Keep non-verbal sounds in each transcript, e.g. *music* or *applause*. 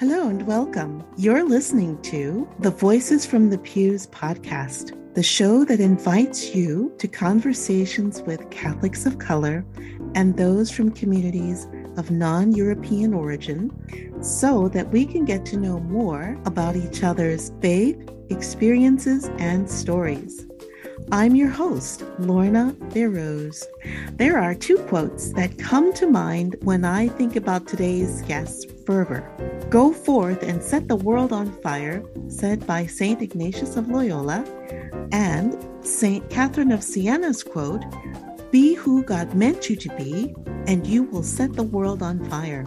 Hello and welcome. You're listening to the Voices from the Pews podcast, the show that invites you to conversations with Catholics of color and those from communities of non European origin so that we can get to know more about each other's faith, experiences, and stories. I'm your host, Lorna Berrose. There are two quotes that come to mind when I think about today's guest's fervor. Go forth and set the world on fire, said by St. Ignatius of Loyola, and St. Catherine of Siena's quote, Be who God meant you to be, and you will set the world on fire.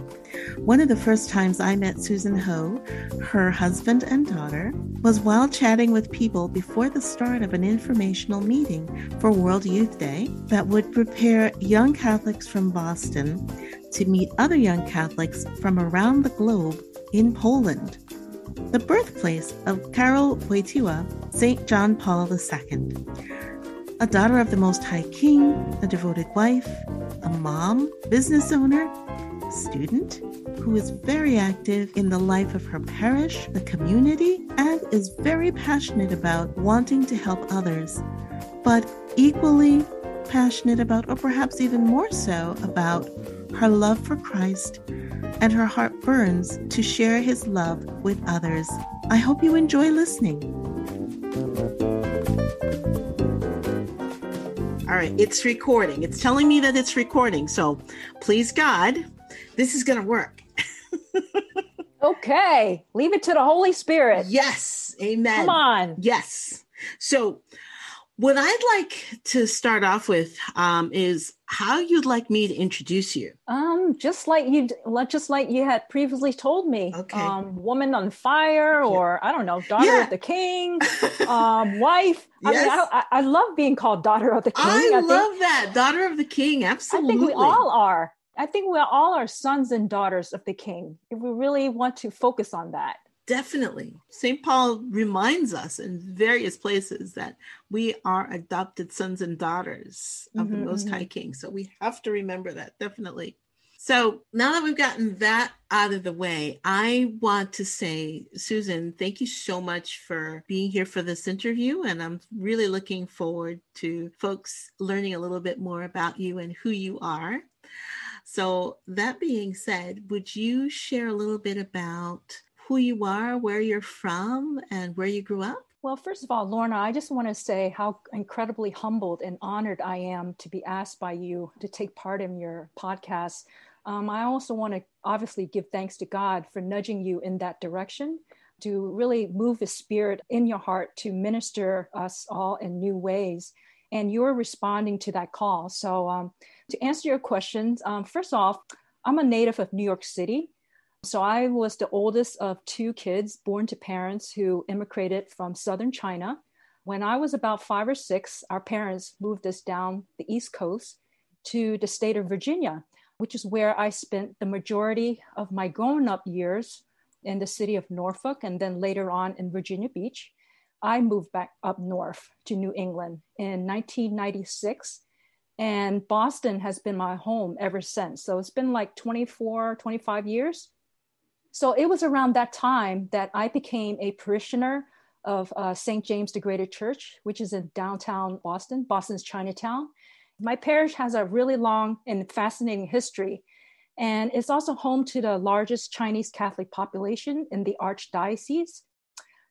One of the first times I met Susan Ho, her husband and daughter, was while chatting with people before the start of an informational meeting for World Youth Day that would prepare young Catholics from Boston to meet other young Catholics from around the globe in Poland, the birthplace of Karol Wojtyła, St. John Paul II. A daughter of the Most High King, a devoted wife, a mom, business owner, student who is very active in the life of her parish, the community, and is very passionate about wanting to help others, but equally passionate about, or perhaps even more so, about her love for Christ and her heart burns to share his love with others. I hope you enjoy listening. All right, it's recording. It's telling me that it's recording. So please, God, this is going to work. *laughs* okay, leave it to the Holy Spirit. Yes, amen. Come on. Yes. So, what I'd like to start off with um, is how you'd like me to introduce you. Um, just like you, just like you had previously told me. Okay. Um, woman on fire, or I don't know, daughter Yeah. of the king, *laughs* um, wife. I mean, Yes. I, I I love being called daughter of the king. I, think- love that. Daughter of the King. I Absolutely. think we all are. I think we're all are sons and daughters of the king. If we really want to focus on that. Definitely. St. Paul reminds us in various places that we are adopted sons and daughters of the Mhm, Most. High King. So we have to remember that, definitely. So now that we've gotten that out of the way, I want to say, Susan, thank you so much for being here for this interview. And I'm really looking forward to folks learning a little bit more about you and who you are. So, that being said, would you share a little bit about who you are, where you're from, and where you grew up? Well, first of all, Lorna, I just want to say how incredibly humbled and honored I am to be asked by you to take part in your podcast. Um, I also want to obviously give thanks to God for nudging you in that direction to really move His Spirit in your heart to minister us all in new ways. And you're responding to that call. So, um, to answer your questions, um, first off, I'm a native of New York City. So I was the oldest of two kids born to parents who immigrated from southern China. When I was about five or six, our parents moved us down the East Coast to the state of Virginia, which is where I spent the majority of my growing up years in the city of Norfolk and then later on in Virginia Beach. I moved back up north to New England in 1996 and Boston has been my home ever since. So it's been like 24, 25 years. So it was around that time that I became a parishioner of uh, St. James the Greater Church, which is in downtown Boston, Boston's Chinatown. My parish has a really long and fascinating history. And it's also home to the largest Chinese Catholic population in the Archdiocese.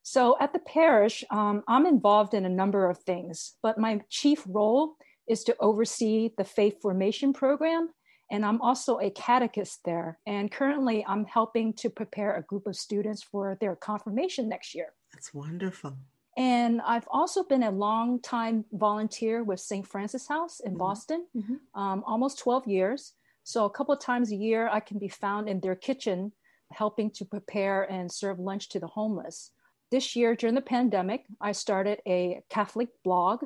So at the parish, um, I'm involved in a number of things, but my chief role is to oversee the faith formation program and I'm also a catechist there. And currently, I'm helping to prepare a group of students for their confirmation next year. That's wonderful. And I've also been a long time volunteer with St. Francis House in Mhm. Boston, Mhm. um, almost 12 years. So a couple of times a year, I can be found in their kitchen helping to prepare and serve lunch to the homeless. This year, during the pandemic, I started a Catholic blog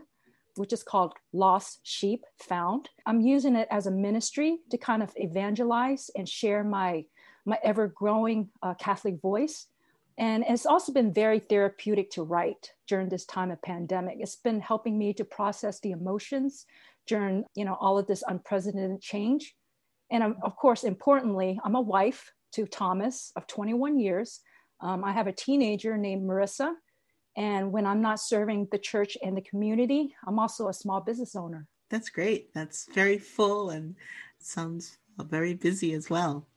which is called Lost Sheep Found. I'm using it as a ministry to kind of evangelize and share my my ever growing uh, Catholic voice. And it's also been very therapeutic to write during this time of pandemic. It's been helping me to process the emotions during you know all of this unprecedented change. And I'm, of course, importantly, I'm a wife to Thomas of 21 years. Um, I have a teenager named Marissa. And when I'm not serving the church and the community, I'm also a small business owner. That's great. That's very full and sounds very busy as well.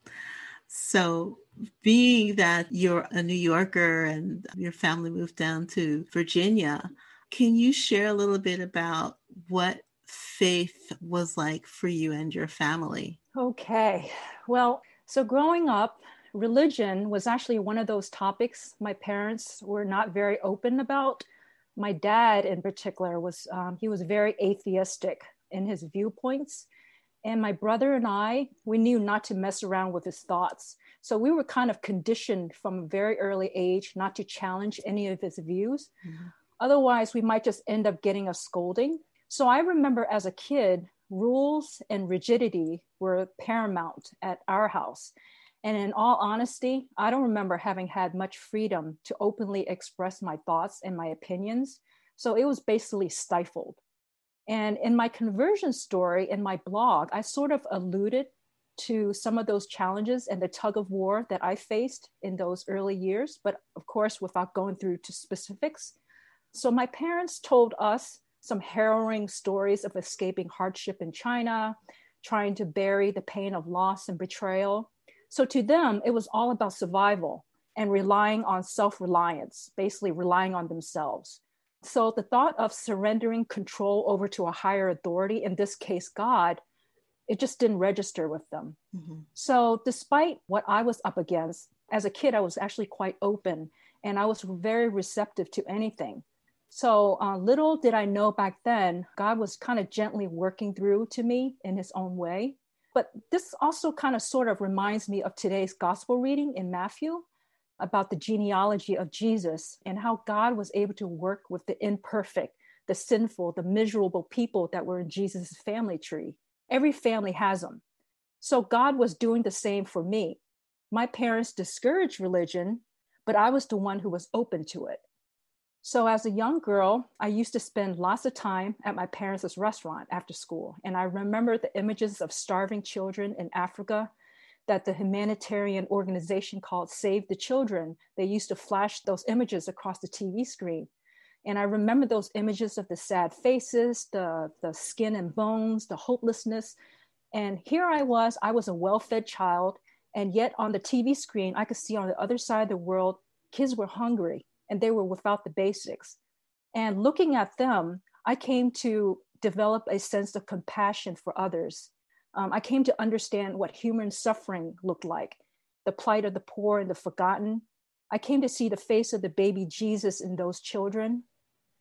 So, being that you're a New Yorker and your family moved down to Virginia, can you share a little bit about what faith was like for you and your family? Okay. Well, so growing up, religion was actually one of those topics my parents were not very open about. My dad, in particular, was um, he was very atheistic in his viewpoints, and my brother and I we knew not to mess around with his thoughts. So we were kind of conditioned from a very early age not to challenge any of his views. Mm-hmm. Otherwise, we might just end up getting a scolding. So I remember as a kid, rules and rigidity were paramount at our house. And in all honesty, I don't remember having had much freedom to openly express my thoughts and my opinions. So it was basically stifled. And in my conversion story in my blog, I sort of alluded to some of those challenges and the tug of war that I faced in those early years, but of course, without going through to specifics. So my parents told us some harrowing stories of escaping hardship in China, trying to bury the pain of loss and betrayal. So to them, it was all about survival and relying on self reliance, basically relying on themselves. So the thought of surrendering control over to a higher authority, in this case, God, it just didn't register with them. Mm-hmm. So despite what I was up against, as a kid, I was actually quite open and I was very receptive to anything. So uh, little did I know back then, God was kind of gently working through to me in his own way. But this also kind of sort of reminds me of today's gospel reading in Matthew about the genealogy of Jesus and how God was able to work with the imperfect, the sinful, the miserable people that were in Jesus' family tree. Every family has them. So God was doing the same for me. My parents discouraged religion, but I was the one who was open to it. So, as a young girl, I used to spend lots of time at my parents' restaurant after school. And I remember the images of starving children in Africa that the humanitarian organization called Save the Children, they used to flash those images across the TV screen. And I remember those images of the sad faces, the, the skin and bones, the hopelessness. And here I was, I was a well fed child. And yet on the TV screen, I could see on the other side of the world, kids were hungry and they were without the basics. And looking at them, I came to develop a sense of compassion for others. Um, I came to understand what human suffering looked like the plight of the poor and the forgotten. I came to see the face of the baby Jesus in those children,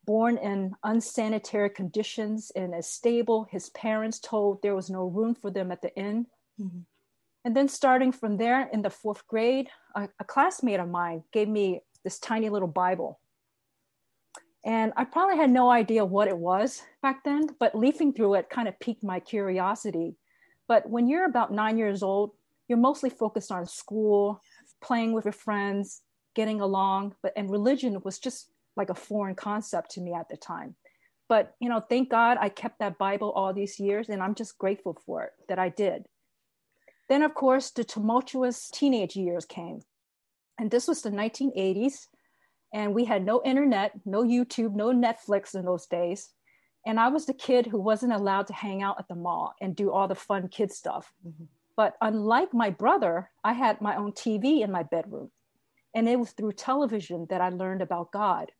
born in unsanitary conditions in a stable his parents told there was no room for them at the inn. Mm-hmm. And then, starting from there in the fourth grade, a, a classmate of mine gave me this tiny little Bible. And I probably had no idea what it was back then, but leafing through it kind of piqued my curiosity. But when you're about nine years old, you're mostly focused on school, playing with your friends, getting along. But and religion was just like a foreign concept to me at the time. But you know, thank God I kept that Bible all these years, and I'm just grateful for it that I did. Then, of course, the tumultuous teenage years came. And this was the 1980s. And we had no internet, no YouTube, no Netflix in those days. And I was the kid who wasn't allowed to hang out at the mall and do all the fun kid stuff. Mm-hmm. But unlike my brother, I had my own TV in my bedroom. And it was through television that I learned about God.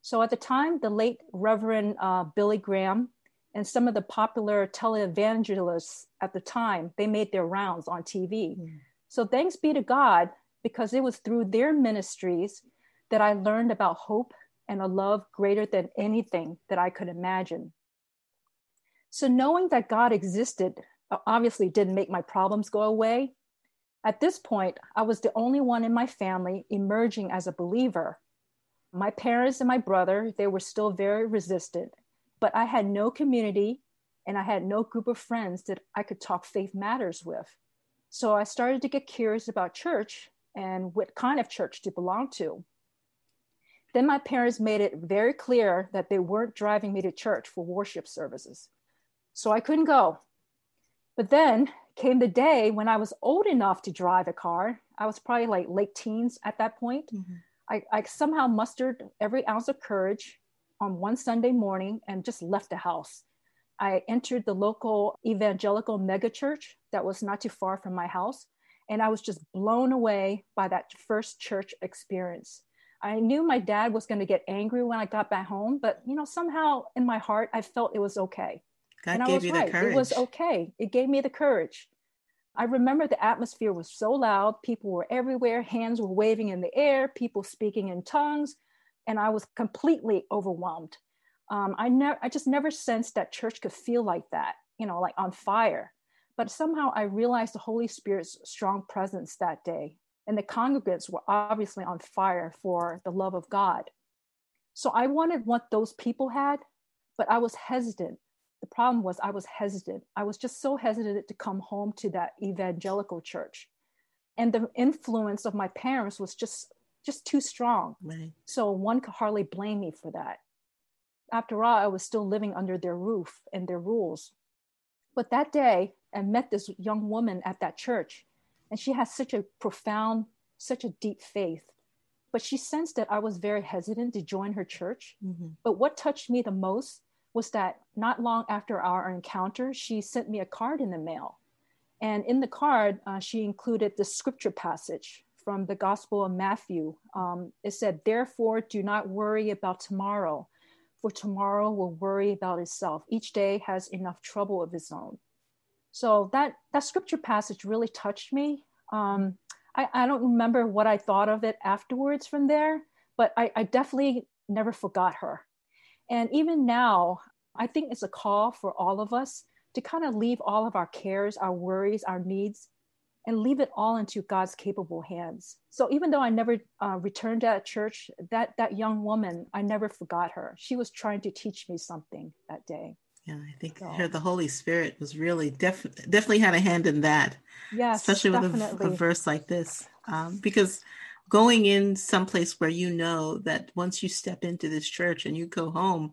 So at the time, the late Reverend uh, Billy Graham and some of the popular televangelists at the time, they made their rounds on TV. Mm. So thanks be to God, because it was through their ministries that I learned about hope and a love greater than anything that I could imagine. So, knowing that God existed uh, obviously didn't make my problems go away. At this point, I was the only one in my family emerging as a believer. My parents and my brother, they were still very resistant, but I had no community and I had no group of friends that I could talk faith matters with. So I started to get curious about church and what kind of church to belong to. Then my parents made it very clear that they weren't driving me to church for worship services. So I couldn't go. But then came the day when I was old enough to drive a car. I was probably like late teens at that point. Mm-hmm. I, I somehow mustered every ounce of courage on one Sunday morning and just left the house. I entered the local evangelical megachurch that was not too far from my house. And I was just blown away by that first church experience. I knew my dad was going to get angry when I got back home, but you know, somehow in my heart, I felt it was okay. God and I was right. It was okay. It gave me the courage. I remember the atmosphere was so loud. People were everywhere. Hands were waving in the air, people speaking in tongues. And I was completely overwhelmed. Um, I, never, I just never sensed that church could feel like that, you know, like on fire. But somehow I realized the Holy Spirit's strong presence that day. And the congregants were obviously on fire for the love of God. So I wanted what those people had, but I was hesitant the problem was I was hesitant. I was just so hesitant to come home to that evangelical church. And the influence of my parents was just just too strong. Right. So one could hardly blame me for that. After all, I was still living under their roof and their rules. But that day, I met this young woman at that church, and she has such a profound, such a deep faith. But she sensed that I was very hesitant to join her church. Mm-hmm. But what touched me the most was that not long after our encounter, she sent me a card in the mail. And in the card, uh, she included the scripture passage from the Gospel of Matthew. Um, it said, Therefore, do not worry about tomorrow, for tomorrow will worry about itself. Each day has enough trouble of its own. So that, that scripture passage really touched me. Um, I, I don't remember what I thought of it afterwards from there, but I, I definitely never forgot her. And even now, I think it's a call for all of us to kind of leave all of our cares, our worries, our needs, and leave it all into God's capable hands. So even though I never uh, returned to that church, that that young woman, I never forgot her. She was trying to teach me something that day. Yeah, I think so. the Holy Spirit was really def- definitely had a hand in that. Yes, especially with a, a, verse like this, um, because going in someplace where you know that once you step into this church and you go home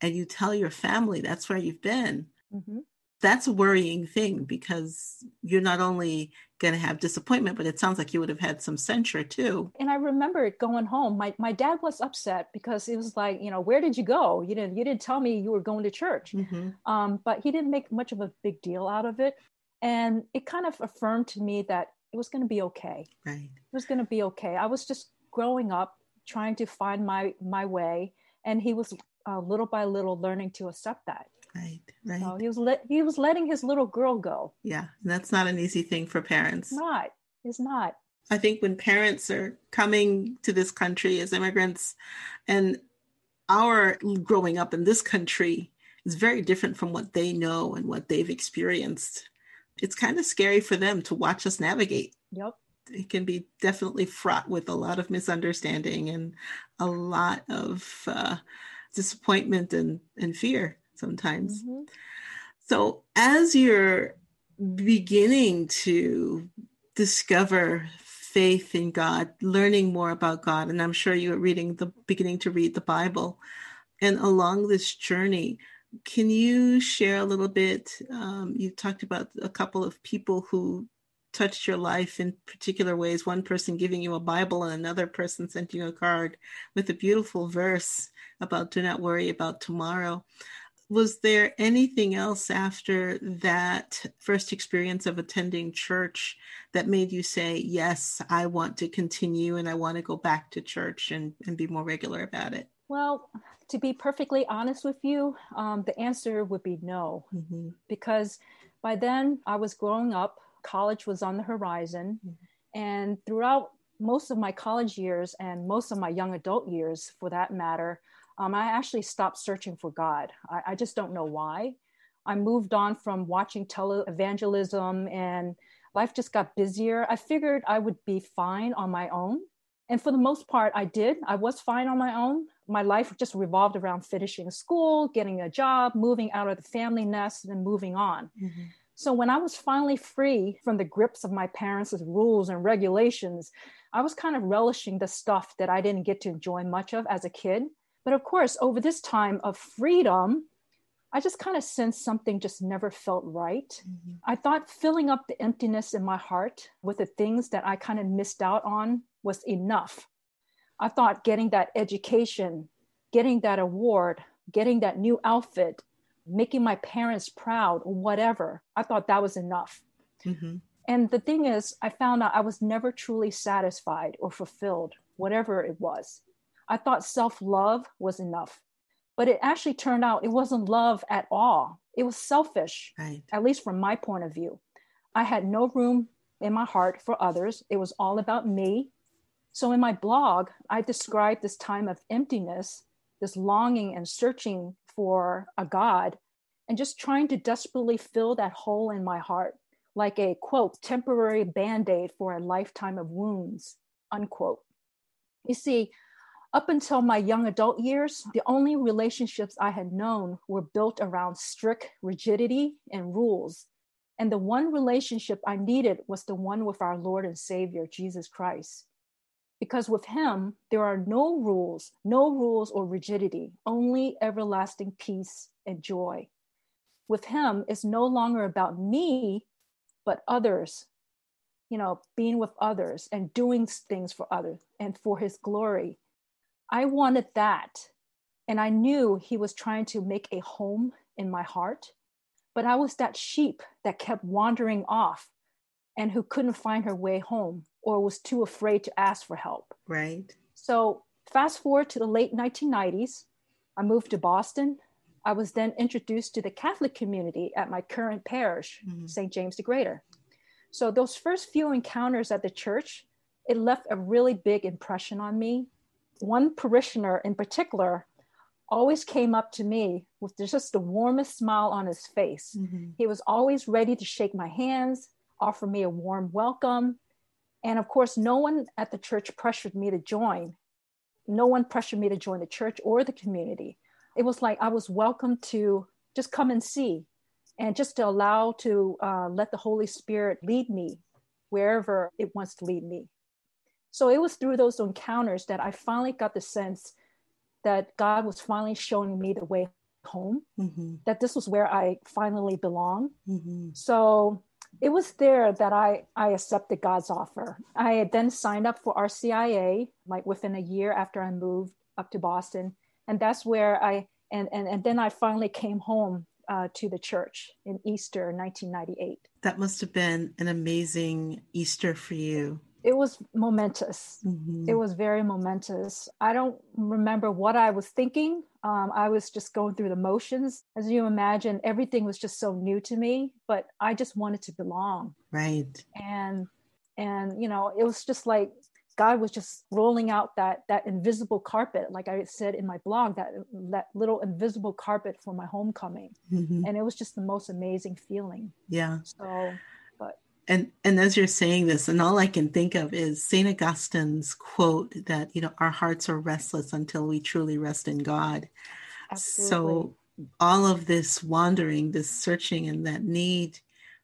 and you tell your family that's where you've been mm-hmm. That's a worrying thing because you're not only going to have disappointment but it sounds like you would have had some censure too and i remember going home my, my dad was upset because it was like you know where did you go you didn't you didn't tell me you were going to church mm-hmm. um, but he didn't make much of a big deal out of it and it kind of affirmed to me that it was going to be okay. Right. It was going to be okay. I was just growing up, trying to find my my way, and he was uh, little by little learning to accept that. Right. Right. So he was let he was letting his little girl go. Yeah, that's not an easy thing for parents. It's not. It's not. I think when parents are coming to this country as immigrants, and our growing up in this country is very different from what they know and what they've experienced it's kind of scary for them to watch us navigate. Yep. It can be definitely fraught with a lot of misunderstanding and a lot of uh, disappointment and, and fear sometimes. Mm-hmm. So, as you're beginning to discover faith in God, learning more about God, and I'm sure you're reading the beginning to read the Bible, and along this journey, can you share a little bit? Um, you talked about a couple of people who touched your life in particular ways. One person giving you a Bible, and another person sent you a card with a beautiful verse about do not worry about tomorrow. Was there anything else after that first experience of attending church that made you say, Yes, I want to continue and I want to go back to church and, and be more regular about it? Well, to be perfectly honest with you, um, the answer would be no, mm-hmm. because by then I was growing up, college was on the horizon, mm-hmm. and throughout most of my college years and most of my young adult years, for that matter, um, I actually stopped searching for God. I, I, just don't know why. I moved on from watching televangelism and life just got busier. I figured I would be fine on my own. And for the most part, I did. I was fine on my own my life just revolved around finishing school, getting a job, moving out of the family nest, and moving on. Mm-hmm. So when I was finally free from the grips of my parents' rules and regulations, I was kind of relishing the stuff that I didn't get to enjoy much of as a kid. But of course, over this time of freedom, I just kind of sensed something just never felt right. Mm-hmm. I thought filling up the emptiness in my heart with the things that I kind of missed out on was enough. I thought getting that education, getting that award, getting that new outfit, making my parents proud, or whatever, I thought that was enough. Mm-hmm. And the thing is, I found out I was never truly satisfied or fulfilled, whatever it was. I thought self love was enough, but it actually turned out it wasn't love at all. It was selfish, right. at least from my point of view. I had no room in my heart for others. It was all about me. So in my blog, I described this time of emptiness, this longing and searching for a God, and just trying to desperately fill that hole in my heart like a quote, temporary band aid for a lifetime of wounds, unquote. You see, up until my young adult years, the only relationships I had known were built around strict rigidity and rules. And the one relationship I needed was the one with our Lord and Savior, Jesus Christ. Because with Him, there are no rules, no rules or rigidity, only everlasting peace and joy. With Him, it's no longer about me, but others, you know, being with others and doing things for others and for his glory. I wanted that. And I knew he was trying to make a home in my heart, but I was that sheep that kept wandering off and who couldn't find her way home or was too afraid to ask for help. Right. So, fast forward to the late 1990s, I moved to Boston I was then introduced to the Catholic community at my current parish, mm-hmm. St. James the Greater. So those first few encounters at the church, it left a really big impression on me. One parishioner in particular always came up to me with just the warmest smile on his face. Mm-hmm. He was always ready to shake my hands, offer me a warm welcome. And of course, no one at the church pressured me to join. No one pressured me to join the church or the community it was like I was welcome to just come and see and just to allow to uh, let the Holy Spirit lead me wherever it wants to lead me. So it was through those encounters that I finally got the sense that God was finally showing me the way home, mm-hmm. that this was where I finally belong. Mm-hmm. So it was there that I, I accepted God's offer. I had then signed up for RCIA, like within a year after I moved up to Boston and that's where I and and, and then I finally came home uh, to the church in Easter 1998. That must have been an amazing Easter for you. It was momentous. Mm-hmm. It was very momentous. I don't remember what I was thinking. Um, I was just going through the motions. As you imagine, everything was just so new to me, but I just wanted to belong. Right. And and you know, it was just like God was just rolling out that that invisible carpet, like I said in my blog, that that little invisible carpet for my homecoming, mm-hmm. and it was just the most amazing feeling. Yeah. So, and and as you're saying this, and all I can think of is Saint Augustine's quote that you know our hearts are restless until we truly rest in God. Absolutely. So all of this wandering, this searching, and that need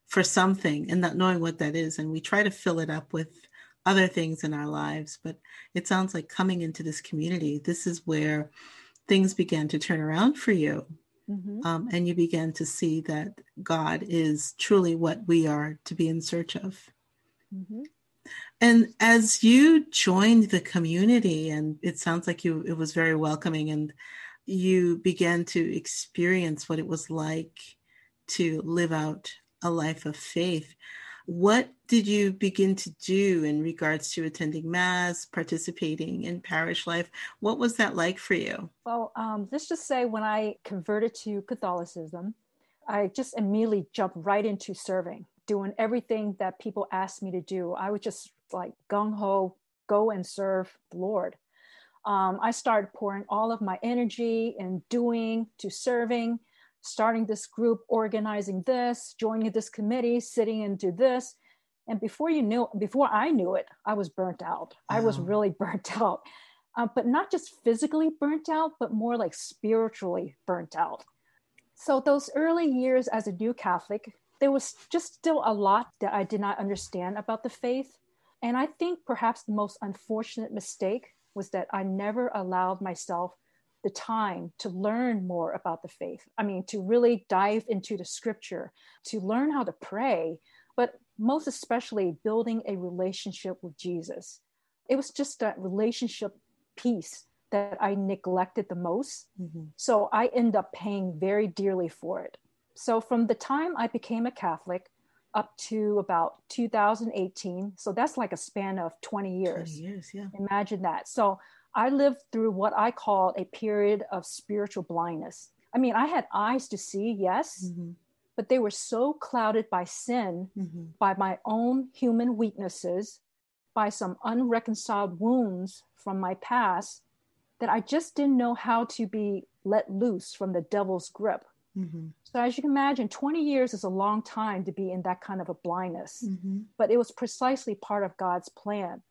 for something, and not knowing what that is, and we try to fill it up with other things in our lives. But it sounds like coming into this community, this is where things began to turn around for you. Mm-hmm. Um, and you begin to see that God is truly what we are to be in search of. Mm-hmm. And as you joined the community, and it sounds like you it was very welcoming, and you began to experience what it was like to live out a life of faith. What did you begin to do in regards to attending Mass, participating in parish life? What was that like for you? Well, um, let's just say when I converted to Catholicism, I just immediately jumped right into serving, doing everything that people asked me to do. I was just like gung ho go and serve the Lord. Um, I started pouring all of my energy and doing to serving starting this group, organizing this, joining this committee, sitting into this. And before you knew, before I knew it, I was burnt out. Wow. I was really *laughs* burnt out, uh, but not just physically burnt out, but more like spiritually burnt out. So those early years as a new Catholic, there was just still a lot that I did not understand about the faith. And I think perhaps the most unfortunate mistake was that I never allowed myself the time to learn more about the faith. I mean, to really dive into the scripture, to learn how to pray, but most especially building a relationship with Jesus. It was just that relationship piece that I neglected the most. Mm-hmm. So I end up paying very dearly for it. So from the time I became a Catholic up to about 2018, so that's like a span of 20 years. 20 years, yeah. Imagine that. So I lived through what I call a period of spiritual blindness. I mean, I had eyes to see, yes, mm-hmm. but they were so clouded by sin, mm-hmm. by my own human weaknesses, by some unreconciled wounds from my past that I just didn't know how to be let loose from the devil's grip. Mm-hmm. So, as you can imagine, 20 years is a long time to be in that kind of a blindness, mm-hmm. but it was precisely part of God's plan.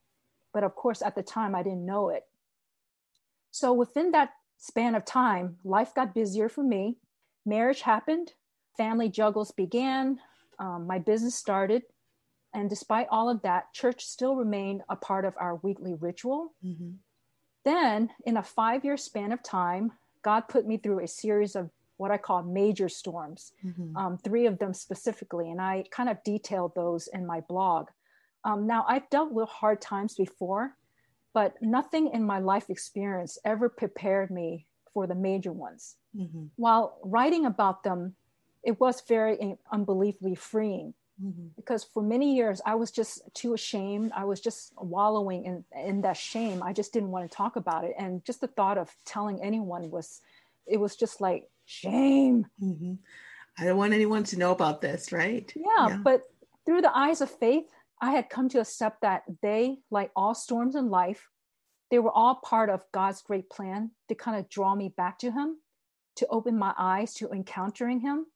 But of course, at the time, I didn't know it. So within that span of time, life got busier for me. Marriage happened, family juggles began, um, my business started. And despite all of that, church still remained a part of our weekly ritual. Mm-hmm. Then, in a five year span of time, God put me through a series of what I call major storms, mm-hmm. um, three of them specifically. And I kind of detailed those in my blog. Um, now, I've dealt with hard times before, but nothing in my life experience ever prepared me for the major ones. Mm-hmm. While writing about them, it was very unbelievably freeing mm-hmm. because for many years I was just too ashamed. I was just wallowing in, in that shame. I just didn't want to talk about it. And just the thought of telling anyone was, it was just like shame. Mm-hmm. I don't want anyone to know about this, right? Yeah, yeah, but through the eyes of faith, I had come to accept that they, like all storms in life, they were all part of God's great plan to kind of draw me back to Him, to open my eyes to encountering Him.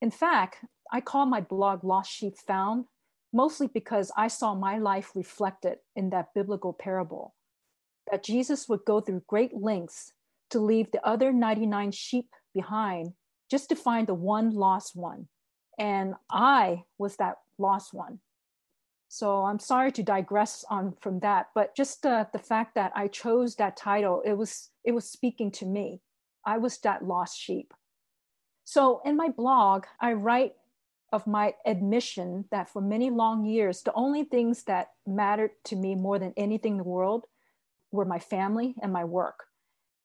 In fact, I call my blog Lost Sheep Found, mostly because I saw my life reflected in that biblical parable that Jesus would go through great lengths to leave the other 99 sheep behind just to find the one lost one. And I was that lost one. So I'm sorry to digress on from that, but just the, the fact that I chose that title, it was it was speaking to me. I was that lost sheep. So in my blog, I write of my admission that for many long years, the only things that mattered to me more than anything in the world were my family and my work.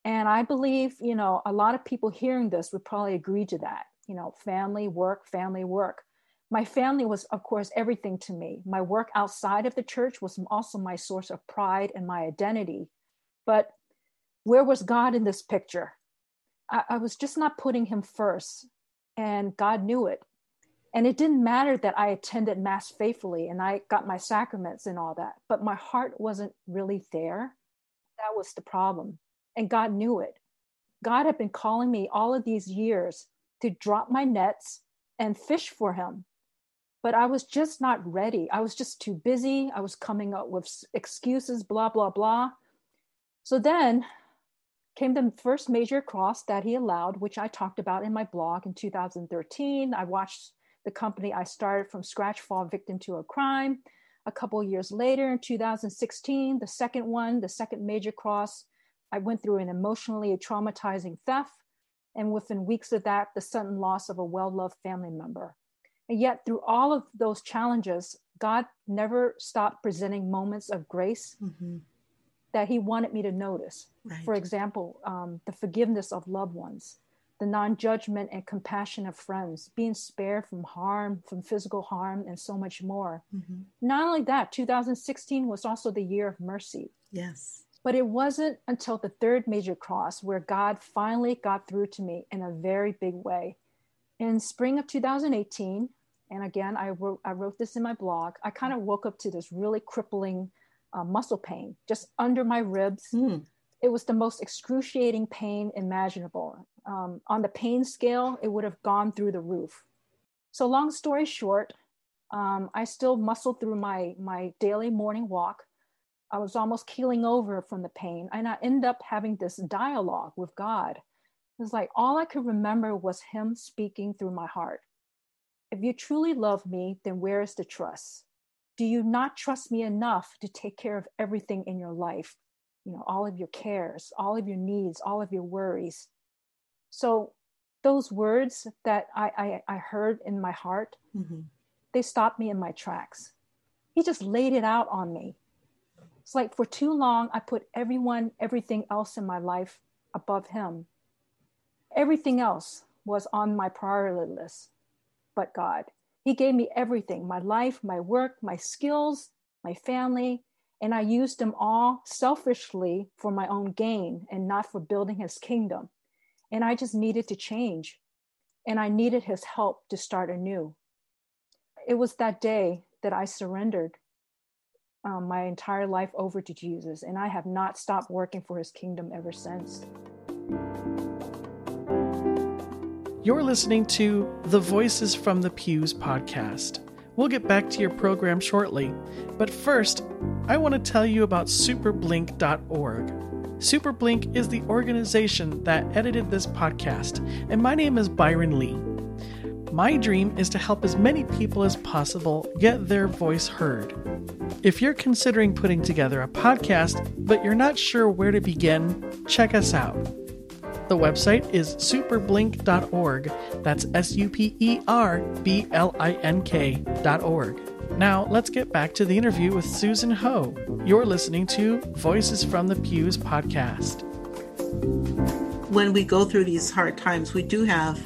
And I believe, you know, a lot of people hearing this would probably agree to that. You know, family, work, family, work my family was of course everything to me. My work outside of the church was also my source of pride and my identity. But where was god in this picture? I, I, was just not putting him first and god knew it. And it didn't matter that i attended mass faithfully and i got my sacraments and all that but my heart wasn't really there. That was the problem and god knew it. God had been calling me all of these years to drop my nets and fish for him but I was just not ready. I was just too busy. I was coming up with excuses, blah, blah, blah. So then came the first major cross that he allowed, which I talked about in my blog in 2013. I watched the company I started from scratch fall victim to a crime. A couple years later, in 2016, the second one, the second major cross, I went through an emotionally traumatizing theft. And within weeks of that, the sudden loss of a well loved family member. And yet, through all of those challenges, God never stopped presenting moments of grace mm-hmm. that He wanted me to notice. Right. For example, um, the forgiveness of loved ones, the non judgment and compassion of friends, being spared from harm, from physical harm, and so much more. Mm-hmm. Not only that, 2016 was also the year of mercy. Yes. But it wasn't until the third major cross where God finally got through to me in a very big way. In spring of 2018, and again, I wrote, I wrote this in my blog, I kind of woke up to this really crippling uh, muscle pain just under my ribs. Mm. It was the most excruciating pain imaginable. Um, on the pain scale, it would have gone through the roof. So, long story short, um, I still muscled through my, my daily morning walk. I was almost keeling over from the pain, and I end up having this dialogue with God. It was like all I could remember was Him speaking through my heart. If you truly love me, then where is the trust? Do you not trust me enough to take care of everything in your life? you know, all of your cares, all of your needs, all of your worries. So those words that I, I, I heard in my heart, mm-hmm. they stopped me in my tracks. He just laid it out on me. It's like for too long, I put everyone, everything else in my life above him. Everything else was on my priority list but God. He gave me everything my life, my work, my skills, my family, and I used them all selfishly for my own gain and not for building his kingdom. And I just needed to change. And I needed his help to start anew. It was that day that I surrendered um, my entire life over to Jesus, and I have not stopped working for his kingdom ever since. You're listening to the Voices from the Pews podcast. We'll get back to your program shortly, but first, I want to tell you about superblink.org. Superblink is the organization that edited this podcast, and my name is Byron Lee. My dream is to help as many people as possible get their voice heard. If you're considering putting together a podcast, but you're not sure where to begin, check us out. The website is superblink.org. That's S U P E R B L I N K.org. Now, let's get back to the interview with Susan Ho. You're listening to Voices from the Pews podcast. When we go through these hard times, we do have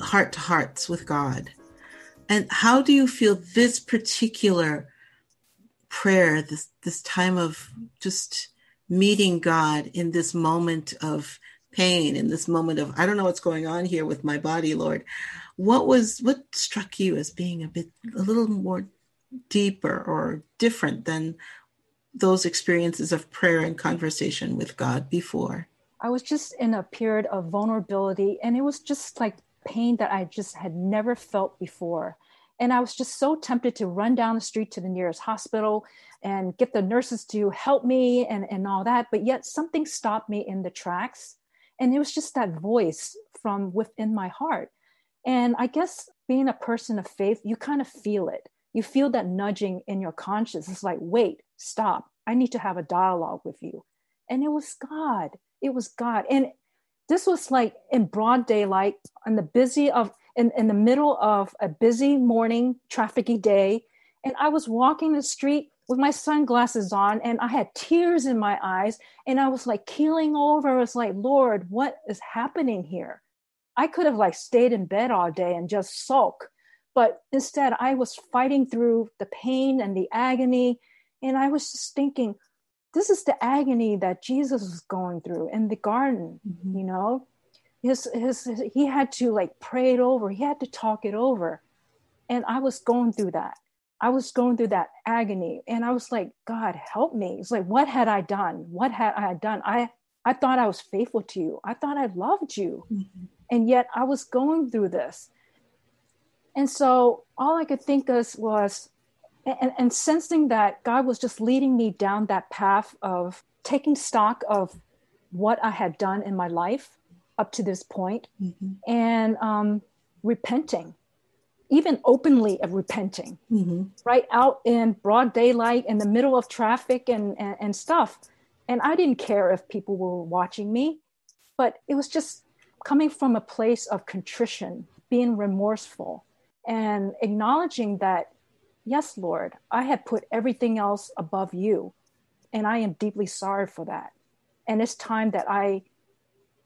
heart to hearts with God. And how do you feel this particular prayer, this this time of just meeting God in this moment of pain, in this moment of, I don't know what's going on here with my body, Lord. What was, what struck you as being a bit, a little more deeper or different than those experiences of prayer and conversation with God before? I was just in a period of vulnerability, and it was just like pain that I just had never felt before. And I was just so tempted to run down the street to the nearest hospital and get the nurses to help me and, and all that. But yet something stopped me in the tracks. And it was just that voice from within my heart. And I guess being a person of faith, you kind of feel it. You feel that nudging in your conscience. It's like, wait, stop. I need to have a dialogue with you. And it was God. It was God. And this was like in broad daylight on the busy of in, in the middle of a busy morning trafficy day and i was walking the street with my sunglasses on and i had tears in my eyes and i was like keeling over. I was like lord what is happening here? I could have like stayed in bed all day and just sulk but instead i was fighting through the pain and the agony and i was just thinking this is the agony that jesus was going through in the garden mm-hmm. you know? His, his, his he had to like pray it over. He had to talk it over. And i was going through that i was going through that agony and i was like god help me. It's like what had i done? What had i done? I i thought i was faithful to you. I thought i loved you. Mm-hmm. and yet i was going through this. And so all i could think of was and, and sensing that god was just leading me down that path of taking stock of what i had done in my life up to this point mm-hmm. and um, repenting even openly of repenting mm-hmm. right out in broad daylight in the middle of traffic and, and, and stuff and i didn't care if people were watching me but it was just coming from a place of contrition being remorseful and acknowledging that yes lord i had put everything else above you and i am deeply sorry for that and it's time that i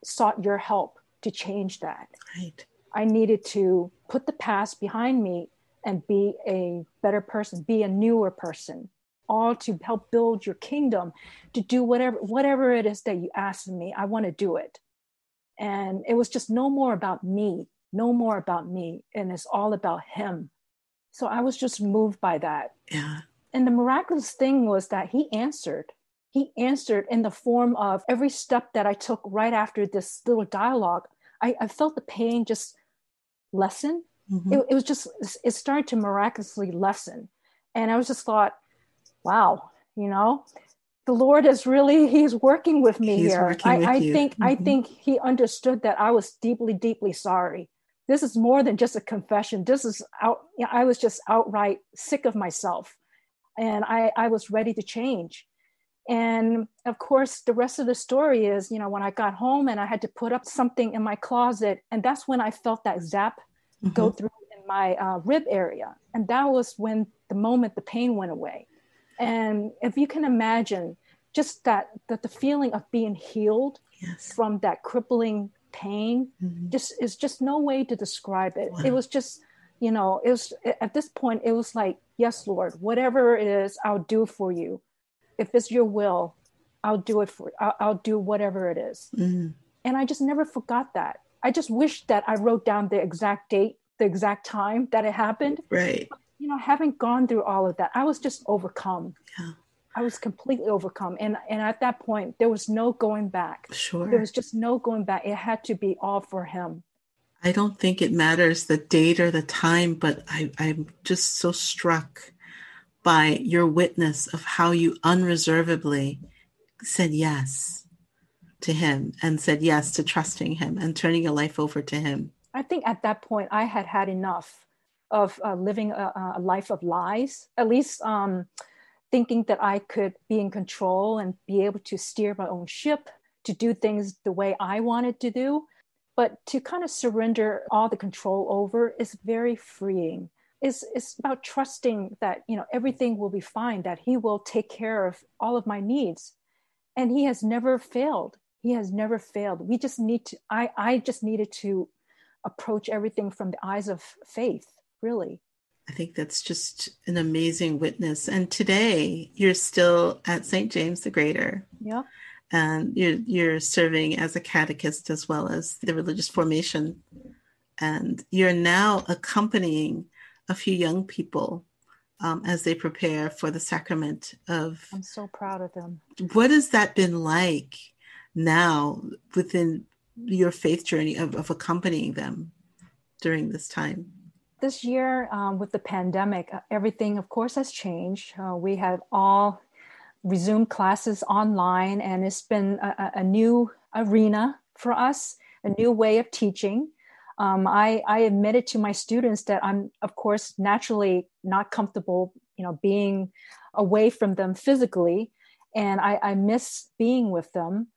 sought your help to change that. Right. I needed to put the past behind me and be a better person, be a newer person, all to help build your kingdom, to do whatever whatever it is that you ask of me. I want to do it. And it was just no more about me, no more about me, and it's all about him. So I was just moved by that. Yeah. And the miraculous thing was that he answered he answered in the form of every step that I took right after this little dialogue. I, I felt the pain just lessen. Mm-hmm. It, it, was just, it started to miraculously lessen. And I was just thought, wow, you know, the Lord is really, he's working with me he's here. I, with I think, mm-hmm. I think he understood that I was deeply, deeply sorry. This is more than just a confession. This is out, I was just outright sick of myself and I, I was ready to change And of course, the rest of the story is, you know, when I got home and I had to put up something in my closet, and that's when I felt that zap mm-hmm. go through in my uh, rib area. And that was when the moment the pain went away. And if you can imagine just that, that the feeling of being healed yes. from that crippling pain, mm-hmm. just is just no way to describe it. Wow. It was just, you know, it was at this point, it was like, yes, Lord, whatever it is, I'll do for you if it's your will, I'll do it for I'll, I'll do whatever it is. Mm-hmm. And I just never forgot that. I just wish that I wrote down the exact date, the exact time that it happened. Right. you know, having gone through all of that, I was just overcome. Yeah. I was completely overcome. And and at that point, there was no going back. Sure. There was just no going back. It had to be all for him. I don't think it matters the date or the time, but I, I'm just so struck by your witness of how you unreservedly said yes to him and said yes to trusting him and turning your life over to him. I think at that point I had had enough of uh, living a, a, life of lies, at least um, thinking that I could be in control and be able to steer my own ship, to do things the way I wanted to do. But to kind of surrender all the control over is very freeing is is about trusting that you know everything will be fine that he will take care of all of my needs. And he has never failed. He has never failed. We just need to i i just needed to approach everything from the eyes of faith really. I think that's just an amazing witness. And today you're still at st james the greater. Yeah. And you're you're serving as a catechist as well as the religious formation. And you're now accompanying a few young people um, as they prepare for the sacrament of. I'm so proud of them. What has that been like now within your faith journey of, of accompanying them during this time? This year, um, with the pandemic, uh, everything, of course, has changed. Uh, we have all resumed classes online, and it's been a, a new arena for us, a new way of teaching um, I, I admitted to my students that I'm, of course, naturally not comfortable, you know, being away from them physically, and I, I miss being with them.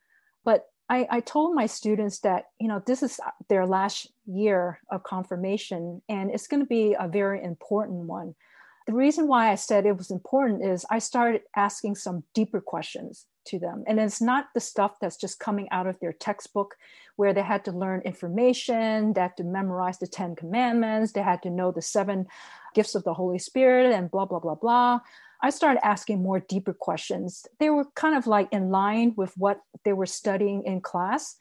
But I, I told my students that, you know, this is their last year of confirmation, and it's going to be a very important one. The reason why I said it was important is I started asking some deeper questions to them. And it's not the stuff that's just coming out of their textbook where they had to learn information, they had to memorize the 10 commandments, they had to know the seven gifts of the Holy Spirit and blah, blah, blah, blah. I started asking more deeper questions. They were kind of like in line with what they were studying in class.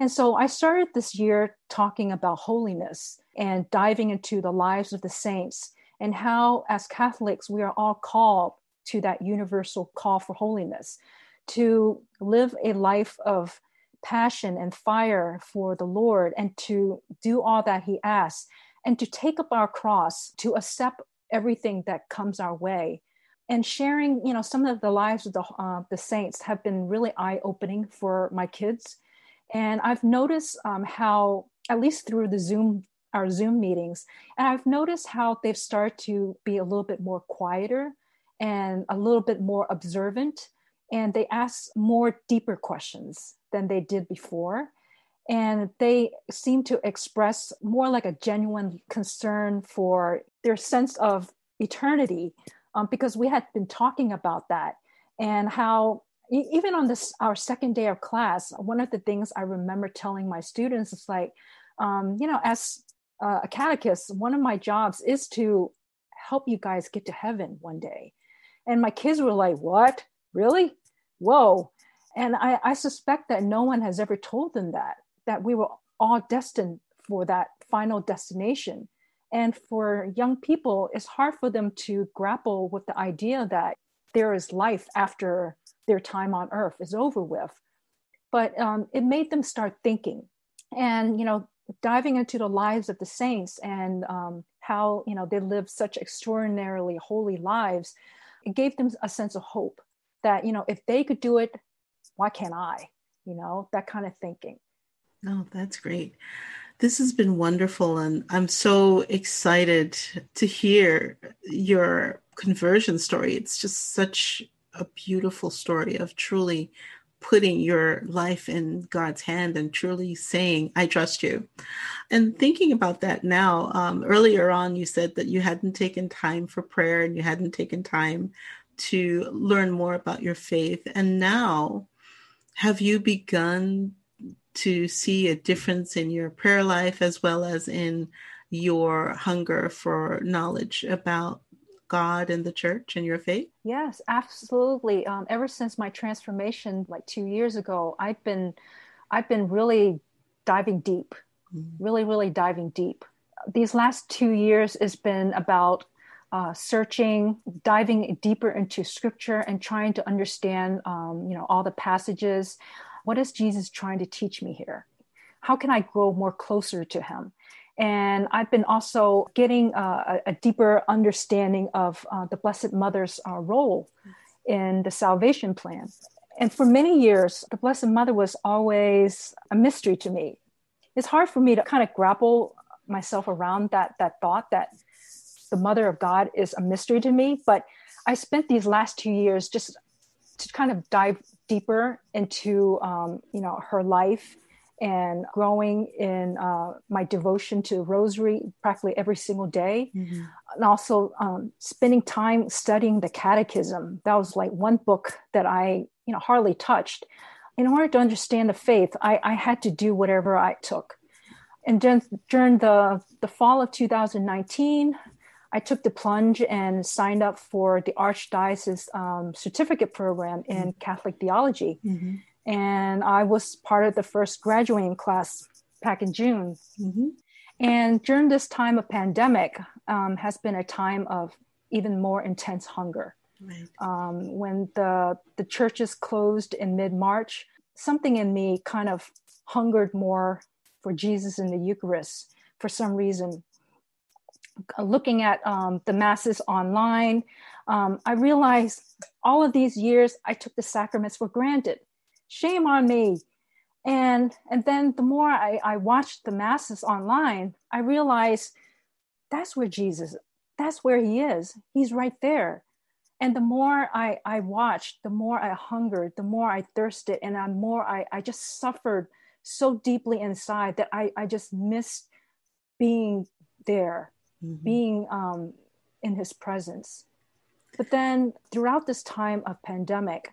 And so I started this year talking about holiness and diving into the lives of the saints and how, as Catholics, we are all called to that universal call for holiness to live a life of passion and fire for the Lord and to do all that He asks and to take up our cross, to accept everything that comes our way. And sharing, you know, some of the lives of the, uh, the saints have been really eye opening for my kids. And I've noticed um, how, at least through the Zoom, our Zoom meetings, and I've noticed how they've started to be a little bit more quieter and a little bit more observant and they ask more deeper questions than they did before. And they seem to express more like a genuine concern for their sense of eternity um, because we had been talking about that and how even on this our second day of class one of the things i remember telling my students is like um, you know as a catechist one of my jobs is to help you guys get to heaven one day. And my kids were like what? Really whoa. And I, I suspect that no one has ever told them that, that we were all destined for that final destination. And for young people, it's hard for them to grapple with the idea that there is life after their time on earth is over with. But um, it made them start thinking and, you know, diving into the lives of the saints and um, how, you know, they lived such extraordinarily holy lives. It gave them a sense of hope that you know if they could do it why can't i? You know that kind of thinking. Oh that's great. This has been wonderful and i'm so excited to hear your conversion story. It's just such a beautiful story of truly putting your life in God's hand and truly saying, I trust you. And thinking about that now, um, earlier on, you said that you hadn't taken time for prayer and you hadn't taken time to learn more about your faith. And now, have you begun to see a difference in your prayer life as well as in your hunger for knowledge about God and the church and your faith? Yes, absolutely. Um, ever since my transformation, like two years ago, I've been, I've been really diving deep, mm-hmm. really, really diving deep. These last two years has been about uh, searching, diving deeper into Scripture, and trying to understand, um, you know, all the passages. What is Jesus trying to teach me here? How can I grow more closer to Him? And I've been also getting uh, a, a, deeper understanding of uh, the Blessed Mother's uh, role in the salvation plan. And for many years, the Blessed Mother was always a mystery to me. It's hard for me to kind of grapple myself around that, that thought that the Mother of God is a mystery to me. But I spent these last two years just to kind of dive deeper into, um, you know, her life and growing in uh, my devotion to rosary practically every single day mm-hmm. and also um, spending time studying the catechism that was like one book that i you know hardly touched in order to understand the faith i, I had to do whatever i took and then during the, the fall of 2019 i took the plunge and signed up for the archdiocese um, certificate program in mm-hmm. catholic theology mm-hmm and I was part of the first graduating class back in June. Mm-hmm. And during this time of pandemic, um, has been a time of even more intense hunger. Right. Um, when the the churches closed in mid March, something in me kind of hungered more for Jesus in the Eucharist for some reason. Looking at um, the masses online, um, I realized all of these years I took the sacraments for granted. Shame on me. And and then the more I, I watched the masses online i realized that's where jesus that's where he is. He's right there. And the more i i watched the more i hungered the more i thirsted and the more i i just suffered so deeply inside that i i just missed being there mm-hmm. being um in his presence but then throughout this time of pandemic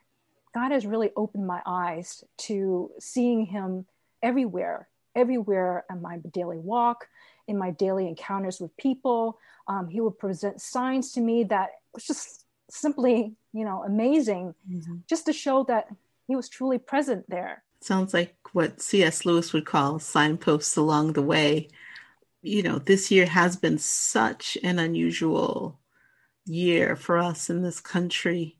God has really opened my eyes to seeing Him everywhere, everywhere in my daily walk, in my daily encounters with people. Um, he would present signs to me that was just simply, you know, amazing, mm-hmm. just to show that He was truly present there. Sounds like what C.S. Lewis would call signposts along the way. You know, this year has been such an unusual year for us in this country.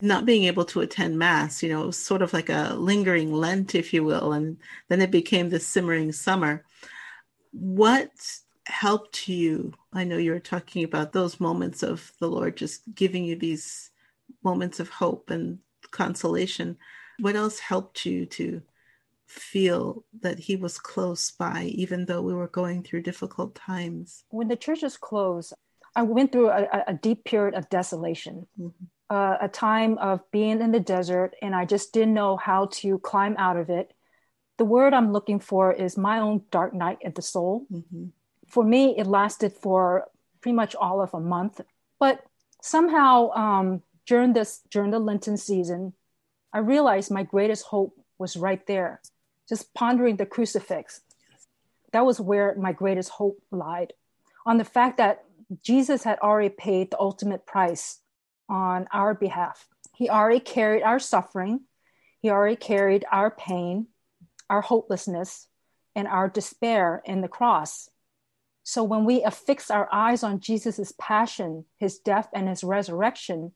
Not being able to attend mass you know it was sort of like a lingering lent if you will and then it became the simmering summer. What helped you? I know you were talking about those moments of the lord just giving you these moments of hope and consolation. What else helped you to feel that he was close by even though we were going through difficult times when the churches closed i went through a, a deep period of desolation mm-hmm uh, a time of being in the desert and I just didn't know how to climb out of it. The word I'm looking for is my own dark night at the soul. Mm-hmm. For me, it lasted for pretty much all of a month. But somehow um, during this during the Lenten season, I realized my greatest hope was right there, just pondering the crucifix. That was where my greatest hope lied, on the fact that Jesus had already paid the ultimate price on our behalf. He already carried our suffering, He already carried our pain, our hopelessness, and our despair in the cross. So when we affix our eyes on Jesus' passion, his death, and his resurrection,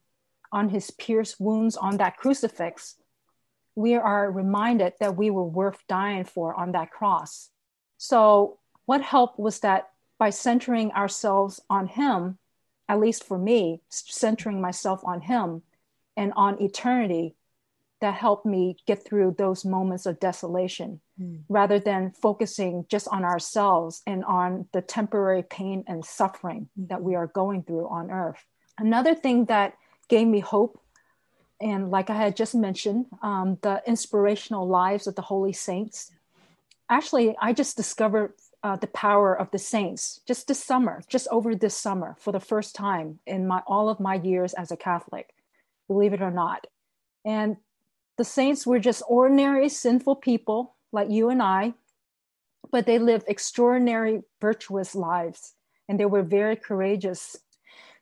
on his pierced wounds on that crucifix, we are reminded that we were worth dying for on that cross. So, what helped was that by centering ourselves on him, at least for me, centering myself on Him and on eternity, that helped me get through those moments of desolation mm. rather than focusing just on ourselves and on the temporary pain and suffering mm. that we are going through on earth. Another thing that gave me hope and like I had just mentioned, um, the inspirational lives of the holy saints. Actually, I just discovered uh, the power of the saints just this summer, just over this summer, for the first time in my all of my years as a Catholic, believe it or not. And the saints were just ordinary sinful people like you and I, but they lived extraordinary virtuous lives, and they were very courageous.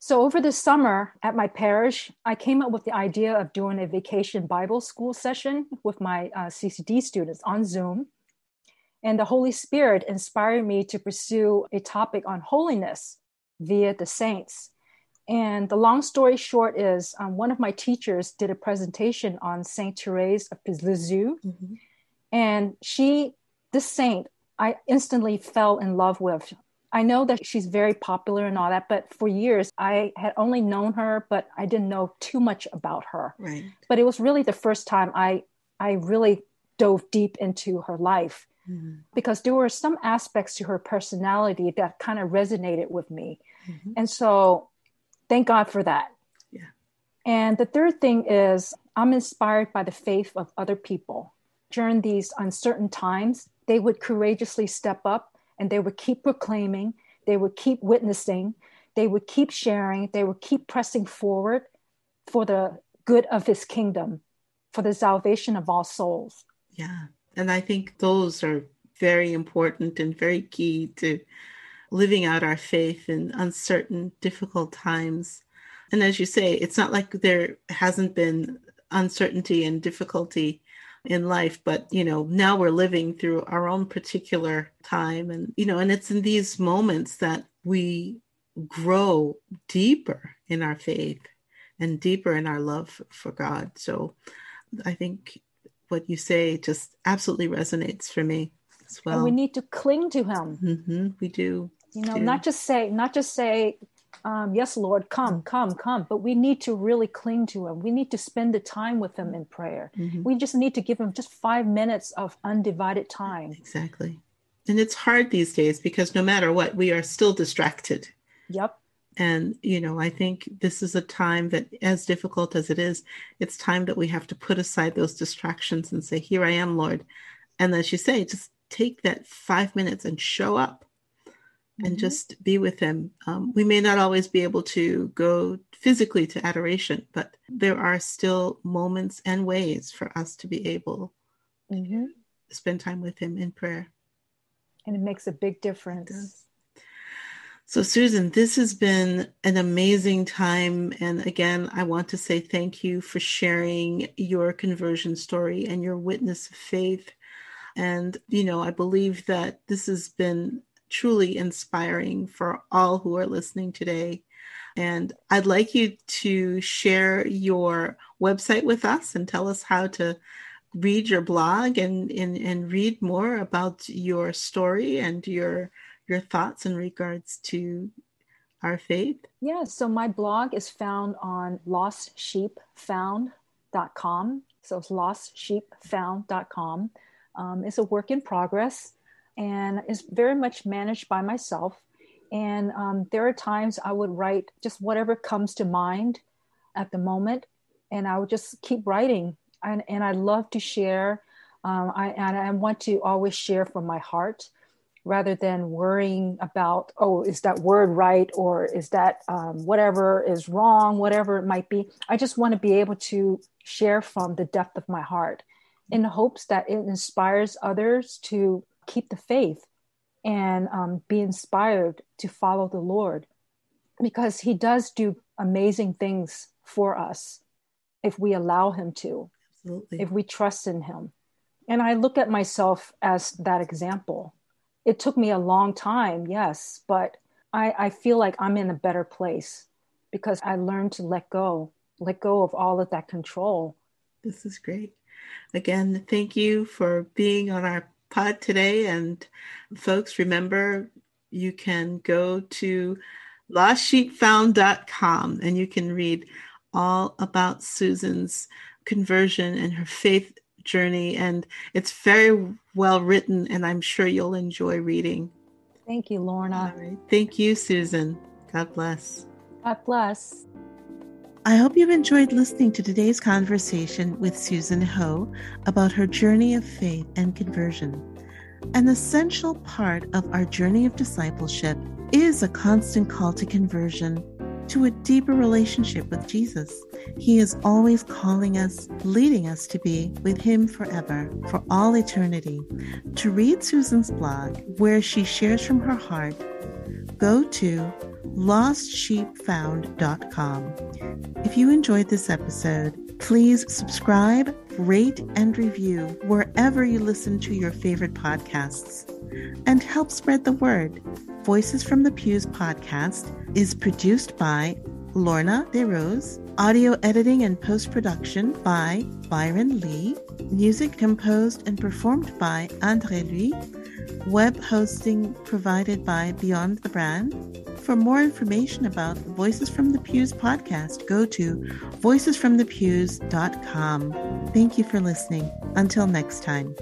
So over the summer at my parish, I came up with the idea of doing a vacation Bible school session with my uh, CCD students on Zoom and the Holy Spirit inspired me to pursue a topic on holiness via the saints. And the long story short is um, one of my teachers did a presentation on Saint Therese of Lisieux. Mm-hmm. And she, this saint, I instantly fell in love with. I know that she's very popular and all that, but for years I had only known her, but I didn't know too much about her. Right. But it was really the first time I I really dove deep into her life. Mm-hmm. Because there were some aspects to her personality that kind of resonated with me. Mm-hmm. And so thank God for that. Yeah. And the third thing is I'm inspired by the faith of other people. During these uncertain times, they would courageously step up and they would keep proclaiming, they would keep witnessing, they would keep sharing, they would keep pressing forward for the good of his kingdom, for the salvation of all souls. Yeah. And I think those are very important and very key to living out our faith in uncertain, difficult times. And as you say, it's not like there hasn't been uncertainty and difficulty in life, but you know, now we're living through our own particular time. And, you know, and it's in these moments that we grow deeper in our faith and deeper in our love for God. So I think what you say just absolutely resonates for me as well. And we need to cling to Him. Mm-hmm, we do. You know, do. not just say, not just say, um, yes, Lord, come, come, come. But we need to really cling to Him. We need to spend the time with Him in prayer. Mm-hmm. We just need to give Him just five minutes of undivided time. Exactly. And it's hard these days because no matter what, we are still distracted. Yep. And, you know, I think this is a time that, as difficult as it is, it's time that we have to put aside those distractions and say, Here I am, Lord. And as you say, just take that five minutes and show up mm-hmm. and just be with Him. Um, we may not always be able to go physically to adoration, but there are still moments and ways for us to be able mm-hmm. to spend time with Him in prayer. And it makes a big difference. So, Susan, this has been an amazing time. And again, I want to say thank you for sharing your conversion story and your witness of faith. And, you know, I believe that this has been truly inspiring for all who are listening today. And I'd like you to share your website with us and tell us how to read your blog and, and, and read more about your story and your your thoughts in regards to our faith? Yeah, so my blog is found on lostsheepfound.com. So it's lostsheepfound.com. Um, it's a work in progress and is very much managed by myself. And um, there are times I would write just whatever comes to mind at the moment, and I would just keep writing. And, and I love to share. Um, I, and I want to always share from my heart rather than worrying about oh is that word right or is that um, whatever is wrong whatever it might be i just want to be able to share from the depth of my heart in hopes that it inspires others to keep the faith and um, be inspired to follow the lord because he does do amazing things for us if we allow him to Absolutely. if we trust in him and i look at myself as that example it took me a long time, yes, but I, I feel like I'm in a better place because I learned to let go, let go of all of that control. This is great. Again, thank you for being on our pod today. And folks, remember you can go to lostsheepfound.com and you can read all about Susan's conversion and her faith journey. And it's very well written, and I'm sure you'll enjoy reading. Thank you, Lorna. Thank you, Susan. God bless. God bless. I hope you've enjoyed listening to today's conversation with Susan Ho about her journey of faith and conversion. An essential part of our journey of discipleship is a constant call to conversion, to a deeper relationship with Jesus. He is always calling us, leading us to be with Him forever, for all eternity. To read Susan's blog, where she shares from her heart, go to lostsheepfound.com. If you enjoyed this episode, please subscribe, rate, and review wherever you listen to your favorite podcasts and help spread the word. Voices from the Pews podcast is produced by Lorna DeRose, audio editing and post production by Byron Lee, music composed and performed by Andre Louis, web hosting provided by Beyond the Brand. For more information about the Voices from the Pews podcast, go to voicesfromthepews.com. Thank you for listening. Until next time.